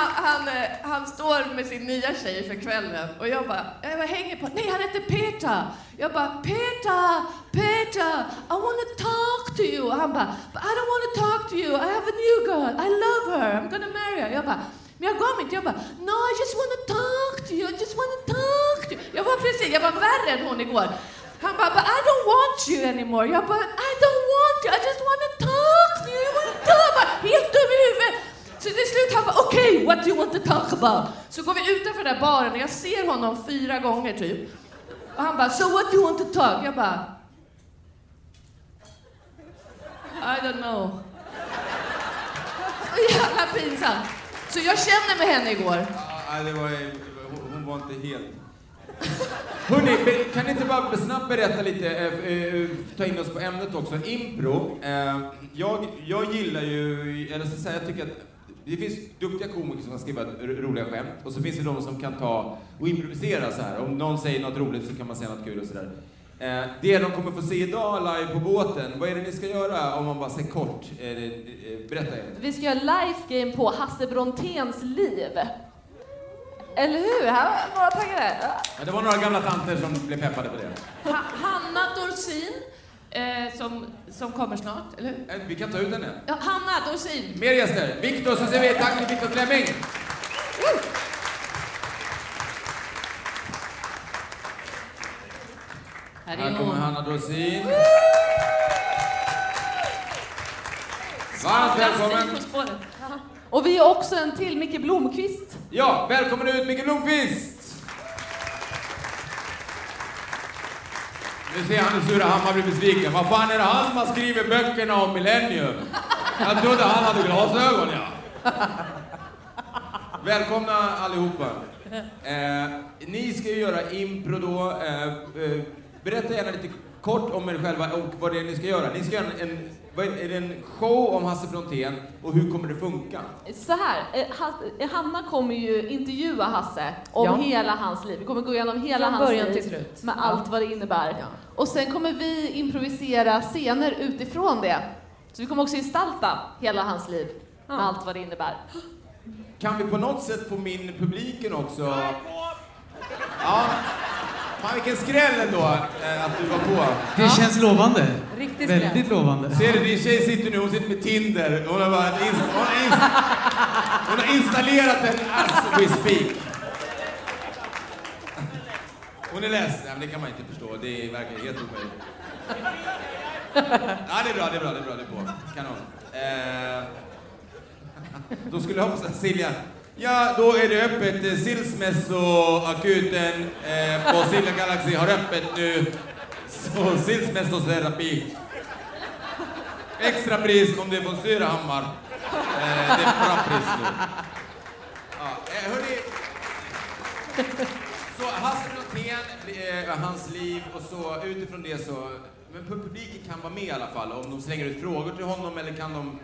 Han, han, eh, han står med sin nya tjej för kvällen och jag bara, eh, jag bara hänger på, nej han heter Peter. Jag bara, Peter, Peter, I wanna talk to you. Och han bara, But I don't wanna talk to you, I have a new girl, I love her, I'm gonna marry her. Jag bara, Men jag gav mig inte. Jag bara, no I just wanna talk to you, I just wanna talk to you. Jag var precis, jag var värre än hon igår. Han bara, but I don't want you anymore. Jag bara, I don't want you, I just wanna talk to you, I wanna talk. Jag bara, Helt dum i huvudet. Så till slut han bara, okej, okay, what do you want to talk about? Så går vi utanför den där baren och jag ser honom fyra gånger typ. Och han bara, so what do you want to talk? Jag bara, I don't know. Så jävla pinsamt. Så jag känner med henne igår. Ja, det var, hon var inte helt... Hörni, kan ni inte bara snabbt berätta lite, eh, eh, eh, ta in oss på ämnet också, impro. Jag, jag gillar ju, eller så säga, jag tycker att det finns duktiga komiker som kan skriva roliga skämt och så finns det de som kan ta och improvisera så här. Om någon säger något roligt så kan man säga något kul och sådär. Eh, det de kommer få se idag live på båten, vad är det ni ska göra om man bara säger kort? Eh, eh, berätta er. Vi ska göra life game på Hasse Bronténs liv. Eller hur? Här var några taggade. Ja. Ja, det var några gamla tanter som blev peppade på det. Ha Hanna Dorsin, eh, som, som kommer snart, eller hur? Eh, Vi kan ta ut henne. Ja, Hanna Dorsin. Mer gäster. Viktor, så säger vi tack till Viktor Klemming. Här är Här kommer. Hanna Dorsin. Varmt välkommen. Och vi är också en till, Micke Blomqvist. Ja, välkommen ut Micke Blomqvist. Nu ser han hur Surahammar blir besviken. Vad fan är det han som har skrivit böckerna om Millennium? Jag trodde han hade glasögon, ja. Välkomna allihopa. Eh, ni ska ju göra impro då. Eh, eh, berätta gärna lite kort om er själva och vad det är ni ska göra. Ni ska göra en, en, vad är, är det en show om Hasse Brontén och hur kommer det funka? Så här, eh, eh, Hanna kommer ju intervjua Hasse om Ja. hela hans liv. Vi kommer gå igenom hela Från hans början liv till slut. med Ja. allt vad det innebär. Och sen kommer vi improvisera scener utifrån det. Så vi kommer också gestalta hela hans liv med allt vad det innebär. Kan vi på något sätt få min publiken också? Ja. Fan vilken skräll ändå eh, att du var på. Det känns lovande. Riktigt Väldigt lovande. Ser du, din tjej sitter nu, hon sitter med Tinder. Hon har, bara inst- hon har, inst- hon har installerat den as we speak. Hon är less. Nej, men det kan man inte förstå. Det verkar helt omöjligt. Ja, det är bra, det är bra, det är bra. Det är på. Kanon. Eh, då skulle jag hoppas att Silja... Ja, då är det öppet. Eh, Silsmässoakuten eh, på Silja Galaxy har öppet nu. Så silsmässoterapi. Extra pris om du är från Surahammar. Eh, det är bra pris nu. Ja, eh, hörni. Så Hasse Brontén, eh, hans liv och så utifrån det så... Men publiken kan vara med i alla fall om de slänger ut frågor till honom eller kan de...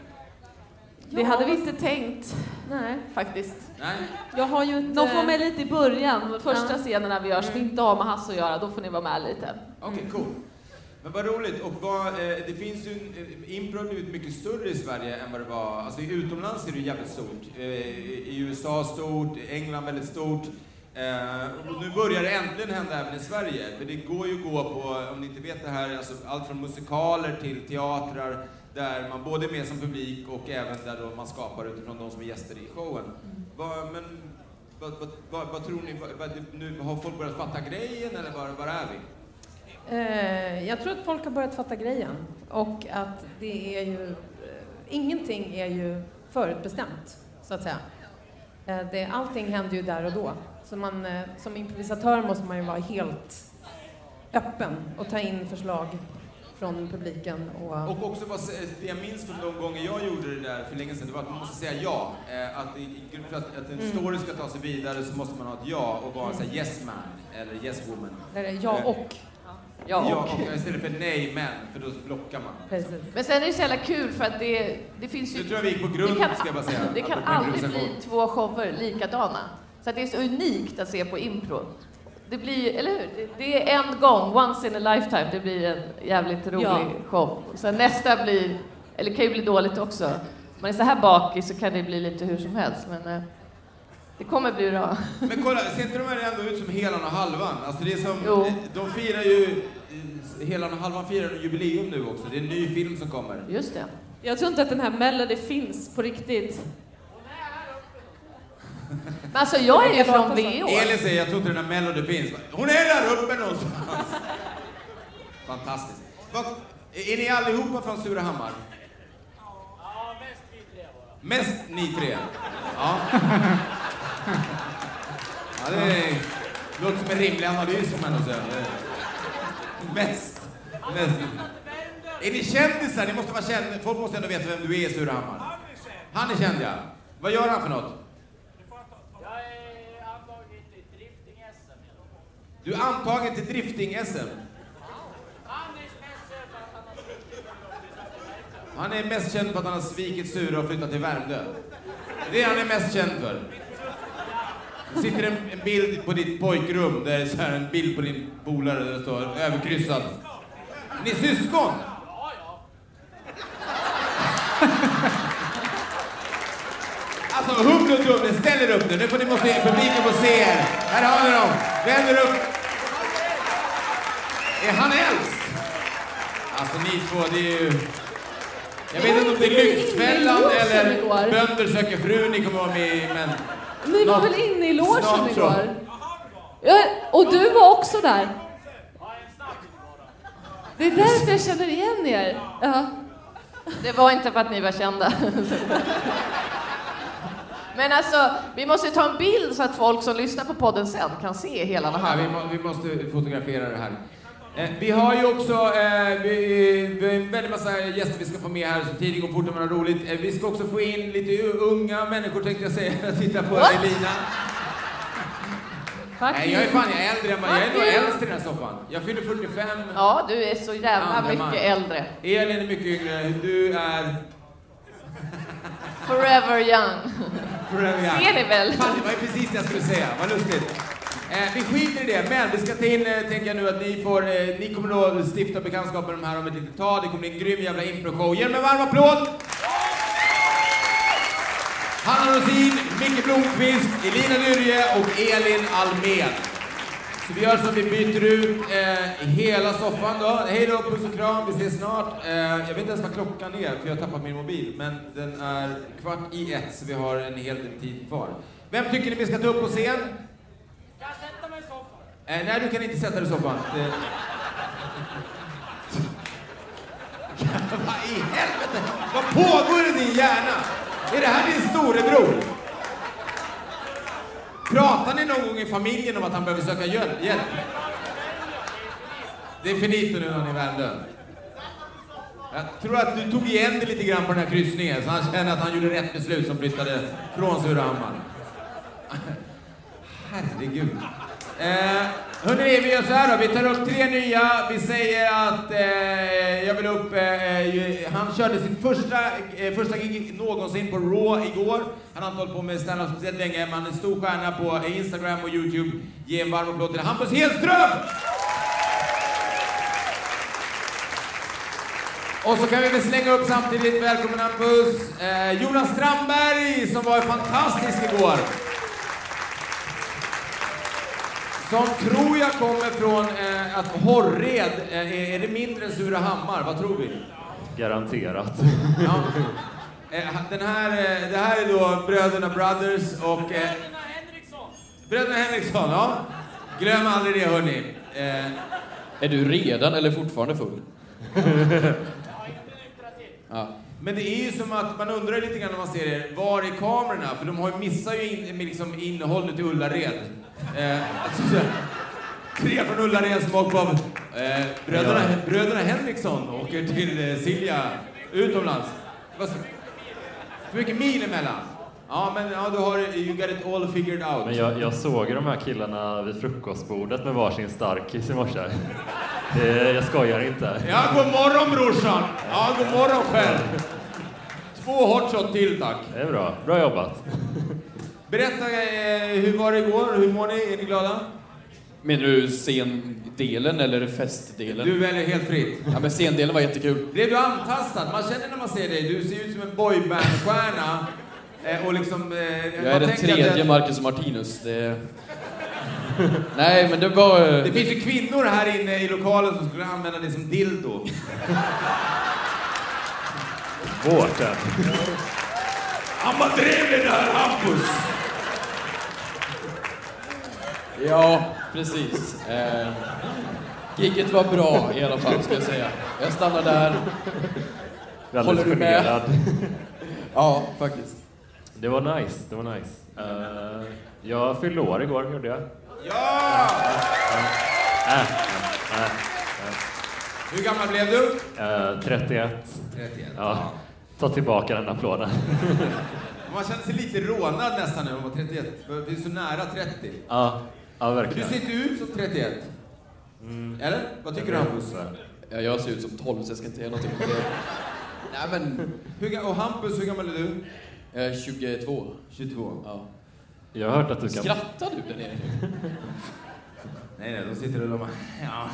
Det hade vi inte tänkt. Nej, faktiskt. Nej? Jag har ju inte... De får med lite i början, första Ja. scenerna vi gör som inte har med Hasse att göra, då får ni vara med lite. Okej, cool. Men vad roligt. Och vad, eh, det finns ju, eh, impro har blivit mycket större i Sverige än vad det var. Alltså utomlands är det jävligt stort. Eh, I USA stort, i England väldigt stort. Eh, och nu börjar det äntligen hända även i Sverige. För det går ju att gå på, om ni inte vet det här, alltså allt från musikaler till teatrar där man både är med som publik och även där då man skapar utifrån de som är gäster i showen. Vad, men, vad, vad, vad, tror ni, nu, har folk börjat fatta grejen eller var, var är vi? Eh, jag tror att folk har börjat fatta grejen och att det är ju... Eh, ingenting är ju förutbestämt, så att säga. Eh, det, allting händer ju där och då. Så man, eh, som improvisatör måste man ju vara helt öppen och ta in förslag från publiken. Och, Och också vad, det jag minns från de gånger jag gjorde det där för länge sedan, det var att man måste säga ja. Eh, Att, i- för att, att en Mm. story ska ta sig vidare så måste man ha ett ja och vara här yes man eller yes woman. Eller ja Eh, och. Ja, och. istället för nej men, för då blockar man. Precis. Men sen är det så jävla kul för att det, det finns ju... Nu tror jag vi gick på grund, det kan, ska jag bara säga. Det kan aldrig bli två shower likadana. Så att det är så unikt att se på impro. Det blir, eller hur? Det, är en gång, once in a lifetime, det blir en jävligt rolig Ja. show. Sen nästa blir, eller kan ju bli dåligt också. Man är så här bakis så kan det bli lite hur som helst, men eh, det kommer bli bra. Men kolla, ser inte de här ändå ut som Helan och Halvan? Alltså det är som, Jo. de firar ju, eh, Helan och Halvan firar jubileum nu också. Det är en ny film som kommer. Just det. Jag tror inte att den här Melody finns på riktigt. Men alltså jag är ju från VÅ. Elin säger, jag tror inte den här Melody finns. Hon är där uppe någonstans. Fantastiskt. Vad, är ni allihopa från Surahammar? Mest ni tre? Ja. ja det är, låter som en rimlig analys får man ändå säga. Mest. Mest. Är ni kändisar? Ni måste vara kända. Folk måste ändå veta vem du är i Surahammar. Han är känd ja. Vad gör han för något? Du är antagen till drifting-SM. Han är mest känd för att han har svikit Sura och flyttat till Värmdö. Det är han är mest känd för. Det sitter en, en bild på ditt pojkrum, där det är en bild på din polare där det står överkryssad. Ni är syskon? Alltså hugg och dubbel, ställ er upp nu. Nu får ni må publiken få se er. Här har ni dem. Vänd er upp. Är han äldst? Alltså ni två, det är ju... Jag vet inte om det är Lyxfällan eller Bönder söker fru ni kommer vara med i, men... Ni var väl inne i logen igår? Ja, och du var också där? Det är därför jag känner igen er. Ja. Det var inte för att ni var kända. Men alltså, vi måste ta en bild så att folk som lyssnar på podden sen kan se hela det Ja, här. vi, må, vi måste fotografera det här. Eh, vi har ju också eh, vi, vi har en väldigt massa gäster vi ska få med här, så tiden går fort och man har roligt. Eh, vi ska också få in lite unga människor tänkte jag säga. Titta på What? Elina. Fuck Nej, jag är fan jag är äldre än jag är nog äldst i den här soffan. Jag fyller 45. Ja, du är så jävla mycket maj. äldre. Elin är mycket yngre. Du är... Forever young. Forever young. Ser ni väl? Fan, det var ju precis det jag skulle säga. Vad lustigt. Eh, vi skiter i det, men vi ska ta in, eh, tänker jag nu, att ni får, eh, ni kommer då stifta bekantskap med de här om ett litet tag. Det kommer bli en grym jävla improshow. Ge dem en varm applåd! Hanna Rosin, Micke Blomqvist, Elina Nyrje och Elin Almed. Så vi gör så att vi byter ut eh, hela soffan då. Hej då, puss och kram, vi ses snart. Eh, jag vet inte ens vad klockan är, för jag har tappat min mobil. Men den är kvart i ett, så vi har en hel del tid kvar. Vem tycker ni vi ska ta upp på scen? Jag sätter mig i soffan. Eh, nej, du kan inte sätta dig i soffan. Det... vad i helvete? Vad pågår i din hjärna? Är det här din storebror? Pratar ni någon gång i familjen om att han behöver söka hjälp? Det är finito nu när han är Värmdö. Jag tror att du tog igen det lite grann på den här kryssningen, så han känner att han gjorde rätt beslut som flyttade från Surahammar. Herregud. Eh, hörni, vi gör så här då. Vi tar upp tre nya. Vi säger att eh, jag vill upp... Eh, eh han körde sin första, eh, första gig någonsin på Raw igår. Han har inte hållit på med standup speciellt länge, men han är en stor stjärna på Instagram och Youtube. Ge en varm applåd till Hampus Hedström! Och så kan vi väl slänga upp samtidigt, välkommen Hampus, eh, Jonas Strandberg som var fantastisk igår. Som tror jag kommer från eh, att Horred, eh, är, det mindre än Surahammar? Vad tror vi? Garanterat. Ja. Eh, den här, eh, det här är då Bröderna Brothers och... Eh, Bröderna Henriksson, ja. Glöm aldrig det hörni. Eh, Är du redan eller fortfarande full? ja. Men det är ju som att man undrar lite grann när man ser er, var är kamerorna? För de har ju missar ju in, med liksom innehållet i Ullared. Eh, alltså, tre från åker på eh, bröderna, bröderna Henriksson åker till eh, Silja utomlands. Vad För mycket mil emellan. Ja, men ja, du har you got it all figured out. Men jag, jag såg de här killarna vid frukostbordet med varsin starkis i morse. Det, jag skojar inte. Ja, god morgon brorsan! Ja, god morgon själv. Två hot shot till tack. Det är bra. Bra jobbat. Berätta, eh, hur var det igår? Hur mår ni? Är ni glada? Menar du scendelen eller festdelen? Du väljer helt fritt. Ja, men scendelen var jättekul. Blev du antastad? Man känner när man ser dig, du ser ut som en boybandstjärna. Eh, och liksom... Eh, Jag är den tredje Marcus och Martinus. Det... Nej, men det var... Det finns ju kvinnor här inne i lokalen som skulle använda det som dildo. Vårt Han var trevlig där, Hampus! Ja, precis. Eh, gigget var bra i alla fall, ska jag säga. Jag stannar där. Håller du med? Ja, faktiskt. Det var nice, det var nice. Eh, jag fyllde år igår, gjorde jag. Ja! Äh, äh, äh. Hur gammal blev du? Eh, 31. 31, Ja. Ta tillbaka den applåden. Man känner sig lite rånad nästan när man var 31. för Vi är så nära 30. ja, ja, Du verkligen. ser inte ut som 31. Mm. Eller? Vad tycker du Hampus? Ja, jag ser ut som 12 så jag ska inte säga någonting om det. Nej men... Hur, ga- och Hampus, hur gammal är du? Eh, 22. 22. Ja. Jag har hört att du kan... Skrattar du där nere nu? Nej, nej, de sitter och de bara, ja.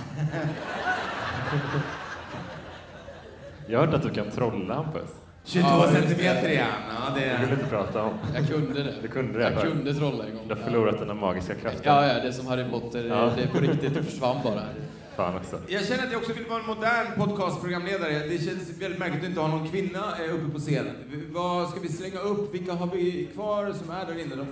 Jag har hört att du kan trolla, Hampus. 22 Ja, just centimeter det. igen. Ja, det Det vill du inte prata om. Jag kunde det. Du kunde det. Jag förut. kunde trolla en gång. Du har förlorat dina magiska krafter. Ja, ja, det är som Harry Potter. Ja. Det är på riktigt, det försvann bara. Fan också. Jag känner att jag också vill vara en modern podcastprogramledare. Det känns väldigt märkligt att inte ha någon kvinna eh, uppe på scen. V- Vad ska vi slänga upp? Vilka har vi kvar som är där inne? De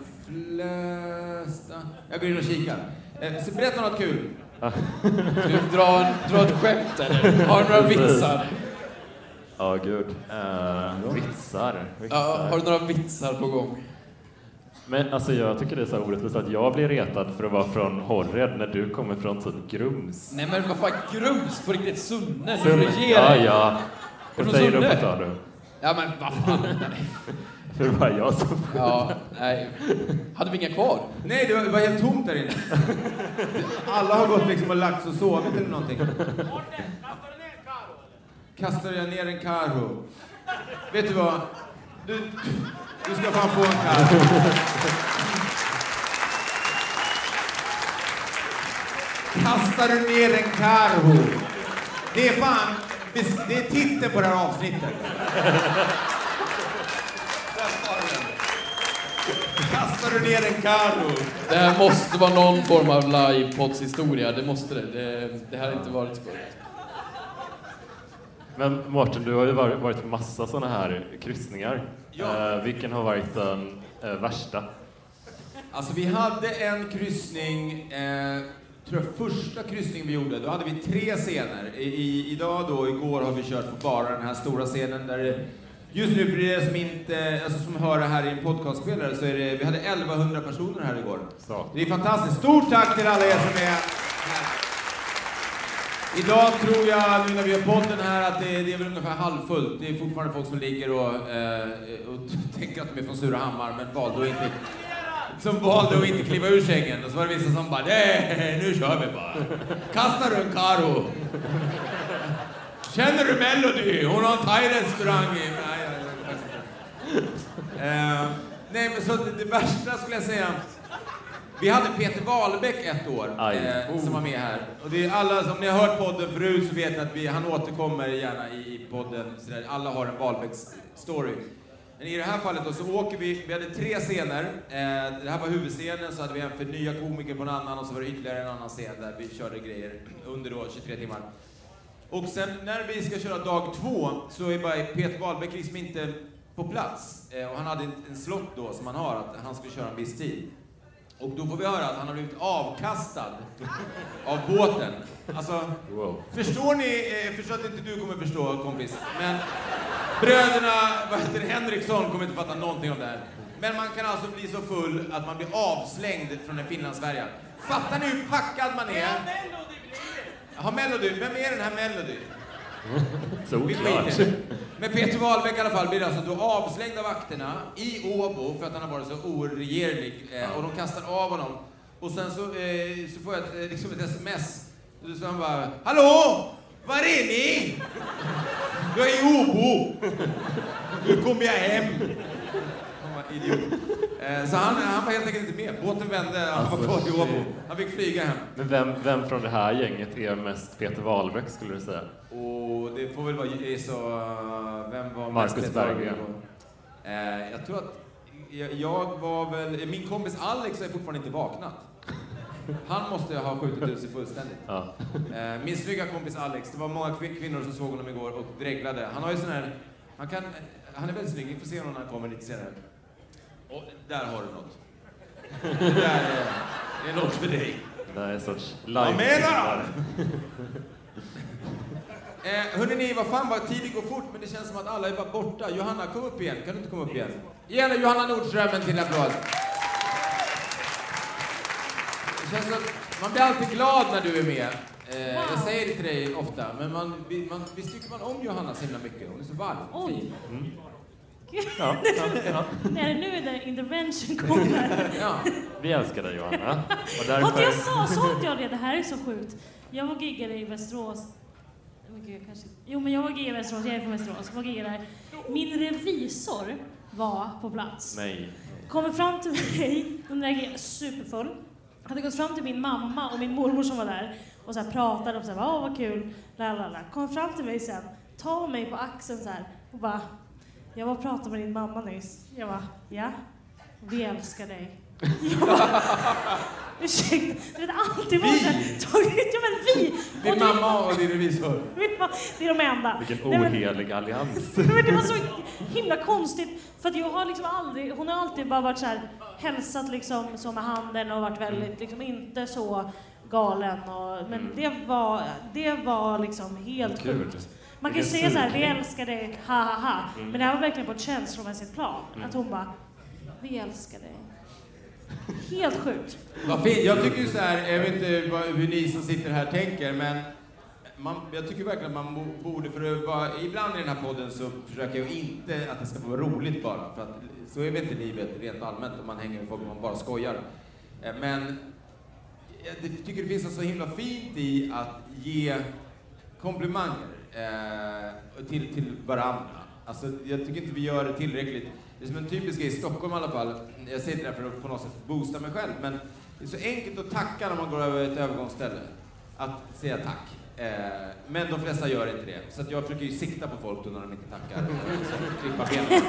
flesta... Jag går in och kikar. Eh, så berätta något kul. Ska vi dra, dra ett skämt eller? Har du några vitsar? Ja, gud. Uh, vitsar. vitsar. Ja, har du några vitsar på gång? Men alltså jag tycker det är så orättvist att jag blir retad för att vara från Horred när du kommer från typ Grums. Nej men vad fan, Grums på riktigt, Sunne? Du Sunne. Ja, ja. Du säger du Sunne? tal då? Ja men vad fan. För det var jag som... Ja, nej. Hade vi inga kvar? Nej, det var, det var helt tomt där inne. Alla har gått liksom och lagt sig och sovit eller någonting. Kastar jag ner en karo? Vet du vad? Du, du ska fan få en karo. Kastar du ner en karo? Det är fan, det är titeln på det här avsnittet. Kastar du ner en karo? Det här måste vara någon form av livepods-historia, det måste det. det. Det här har inte varit förut. Men Mårten, du har ju varit, på massa sådana här kryssningar. Ja. Eh, vilken har varit den eh, värsta? Alltså vi hade en kryssning, eh, tror jag första kryssningen vi gjorde, då hade vi tre scener. I, i, idag då, igår har vi kört på bara den här stora scenen där det, just nu för er som inte, alltså som hör det här i en podcastspelare så är det, vi hade 1100 personer här igår. Så. Det är fantastiskt. Stort tack till alla er som är här. Idag tror jag, nu när vi har podden här, att det, det är väl ungefär halvfullt. Det är fortfarande folk som ligger och, eh, och tänker att de är från Surahammar, men valde att inte som valde att inte kliva ur sängen. Och så var det vissa som bara, nej, nu kör vi bara. Kastar du en karo? Känner du Melody? Hon har en thai-restaurang i... Nej, jag, jag, jag, inte. Eh, nej, men så det, det värsta skulle jag säga, vi hade Peter Wahlbeck ett år Aj. eh, som var med här. Och det är alla, som ni har hört podden förut så vet ni att vi, han återkommer gärna i, i podden. Så där, alla har en Wahlbecks-story. Men i det här fallet då så åker vi, vi hade tre scener. Eh, det här var huvudscenen, så hade vi en för nya komiker på en annan och så var det ytterligare en annan scen där vi körde grejer under då 23 timmar. Och sen när vi ska köra dag två så är bara Peter Wahlbeck liksom inte på plats. Eh, och han hade en, en slott då som han har, att han skulle köra en viss tid. Och då får vi höra att han har blivit avkastad av båten. Alltså, Wow. förstår ni, eh, förstår att inte du kommer förstå kompis, men bröderna vad heter Henriksson kommer inte fatta någonting om det här. Men man kan alltså bli så full att man blir avslängd från en finlandsfärja. Fattar ni hur packad man är? Ja, Melody. Vem är den här Melody? Vi Såklart. Men Peter Wahlbeck i alla fall blir alltså då avslängd av vakterna i Åbo för att han har varit så oregerlig. Eh, och de kastar av honom. Och sen så, eh, så får jag ett, eh, liksom ett sms. Sa han bara Hallå! Var är ni? Jag är i Åbo. Nu kommer jag hem. Han var idiot. Eh, så han, han var helt enkelt inte med. Båten vände, han var kvar i Åbo. Han fick flyga hem. Men vem, vem från det här gänget är mest Peter Wahlbeck skulle du säga? Och det får väl vara är så... Vem var Marcus Berggren. Eh, jag tror att jag, var väl... Min kompis Alex har fortfarande inte vaknat. Han måste ha skjutit ut sig fullständigt. Ja. Eh, min snygga kompis Alex, det var många kvin- kvinnor som såg honom igår och dreglade. Han har ju sån här... Han, kan, han är väldigt snygg, vi får se honom när han kommer lite senare. Och där har du något. Det där är, Det är något för dig. Det här är en sorts Vad live menar Eh, hörrni ni, vad fan vad tiden går fort, men det känns som att alla är bara borta. Johanna, kom upp igen. Kan du inte komma upp igen? Ge henne Johanna Nordström en till applåd. Det känns som att man blir alltid glad när du är med. Eh, Jag säger det till dig ofta, men man, vi- man, visst tycker man om Johanna så himla mycket? Hon är så varm och Oj. fin. Gud. Ja, ja, ja. Det är nu där intervention kommer. Ja. Vi älskar dig Johanna. Och Och därför... jag sa, sa inte jag det? Det här är så sjukt. Jag var giggade i Västerås. Jag kanske... Jo, men jag var i Västerås. Jag är från Västerås. Var där. Min revisor var på plats. Nej. Kommer fram till mig, under grejen, superfull. Hade gått fram till min mamma och min mormor som var där och så här pratade och så här, åh vad kul, la la la. Kom fram till mig sen, tar mig på axeln så här och bara, jag var och pratade med din mamma nyss. Jag bara, ja, vi älskar dig. Ursäkta, du vet alltid var så här, tagit, ja men vi! Din mamma och din revisor. Det är de enda. Vilken Nej, men- ohelig allians. men det var så himla konstigt, för att jag har liksom aldrig, hon har alltid bara varit så här, hälsat liksom så med handen och varit väldigt, liksom inte så galen och, men Mm. det var, det var liksom helt Kul. sjukt. Man kan ju Vilken säga så här, vi sugning. älskar dig, ha ha ha. Mm. Men det här var verkligen på ett känslomässigt plan. Mm. Att hon bara, vi älskar dig. Helt sjukt. Vad fint. Jag tycker ju så här, jag vet inte vad, hur ni som sitter här tänker, men man, jag tycker verkligen att man borde, för att vara, ibland i den här podden så försöker jag inte att det ska vara roligt bara, för att så är väl inte livet rent allmänt om man hänger med folk och man bara skojar. Eh, men jag tycker det finns något så himla fint i att ge komplimanger eh, till, till varandra. Alltså, jag tycker inte vi gör det tillräckligt. Det är som en typisk grej i Stockholm i alla fall. Jag inte det för att på något sätt boosta mig själv, men det är så enkelt att tacka när man går över ett övergångsställe. Att säga tack. Eh, men de flesta gör inte det. Så att jag försöker ju sikta på folk då när de inte tackar. Klippa benen.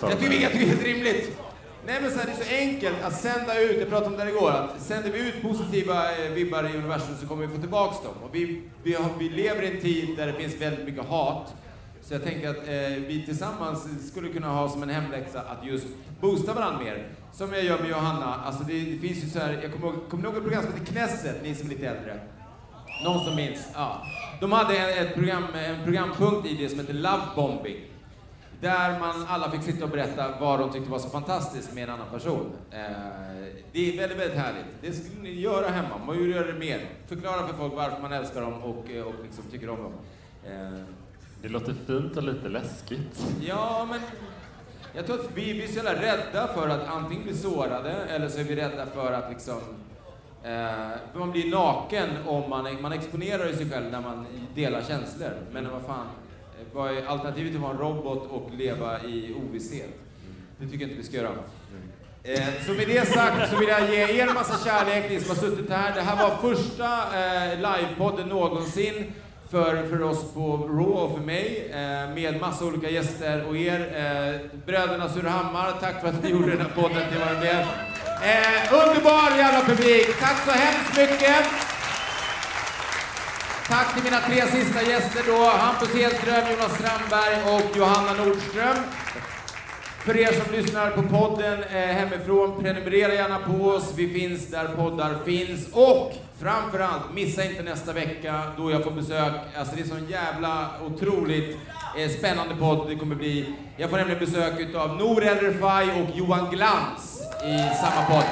Jag tycker, jag tycker det är helt rimligt. Nej men så här, det är så enkelt att sända ut, jag pratade om det igår, att sänder vi ut positiva eh, vibbar i universum så kommer vi få tillbaks dem. Och vi, vi, har, vi lever i en tid där det finns väldigt mycket hat. Så jag tänker att eh, vi tillsammans skulle kunna ha som en hemläxa att just boosta varandra mer. Som jag gör med Johanna. Alltså det, det finns ju så här, jag kommer ihåg, kommer ni ihåg ett program som heter Knesset, ni som är lite äldre? Någon som minns? Ja. De hade en, ett program, en programpunkt i det som heter Love Bombing. Där man alla fick sitta och berätta vad de tyckte var så fantastiskt med en annan person. Eh, det är väldigt, väldigt härligt. Det skulle ni göra hemma. Man borde göra det mer. Förklara för folk varför man älskar dem och, och liksom tycker om dem. Eh, det låter fint och lite läskigt. Ja, men jag tror att vi, vi är så jävla rädda för att antingen bli sårade eller så är vi rädda för att liksom eh, för man blir naken om man, man exponerar ju sig själv när man delar känslor. Men vad fan, vad är alternativet att vara en robot och leva i ovisshet? Det tycker jag inte vi ska göra. Eh, så med det sagt så vill jag ge er en massa kärlek, ni som har suttit här. Det här var första eh, livepodden någonsin för, för oss på Raw och för mig, eh, med massa olika gäster och er. Eh, bröderna Surhammar, tack för att ni gjorde den här podden till vad den blev. Eh, underbar jävla publik! Tack så hemskt mycket! Tack till mina tre sista gäster då, Hampus Hedström, Jonas Strandberg och Johanna Nordström. För er som lyssnar på podden eh, hemifrån, prenumerera gärna på oss. Vi finns där poddar finns. Och framförallt, missa inte nästa vecka då jag får besök. Alltså det är sån jävla otroligt eh, spännande podd det kommer bli. Jag får nämligen besök utav Nour El Refai och Johan Glans i samma podd.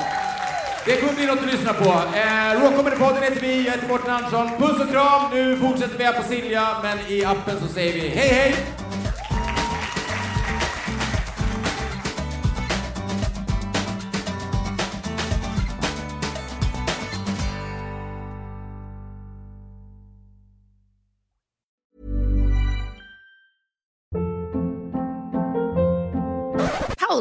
Det kommer bli något att lyssna på. Eh, Raw Comedy-podden heter vi, jag heter Mårten Andersson. Puss och kram! Nu fortsätter vi här på Silja, men i appen så säger vi hej hej!